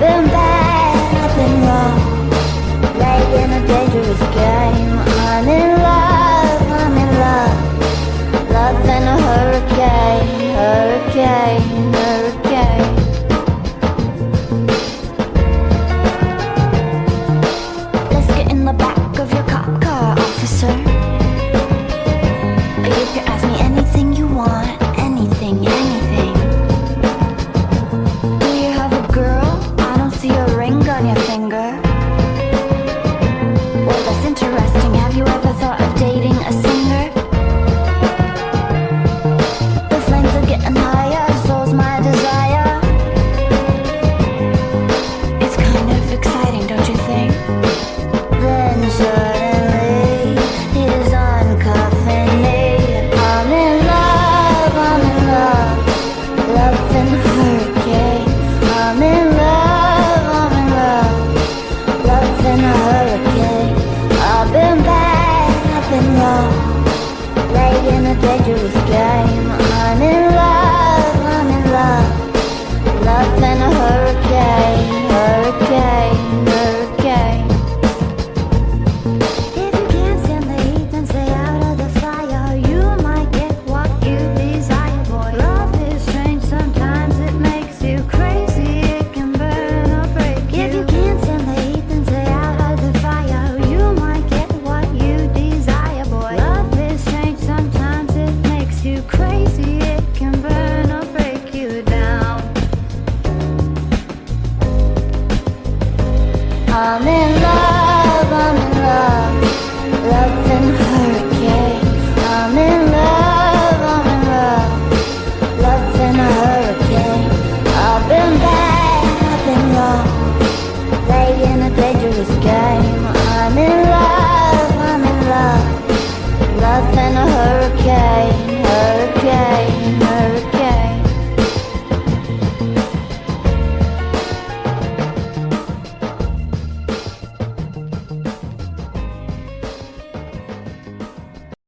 them. I'm in love, I'm in love. Love's in a hurricane. I've been bad, I've been wrong. Playing a dangerous game. I'm in love.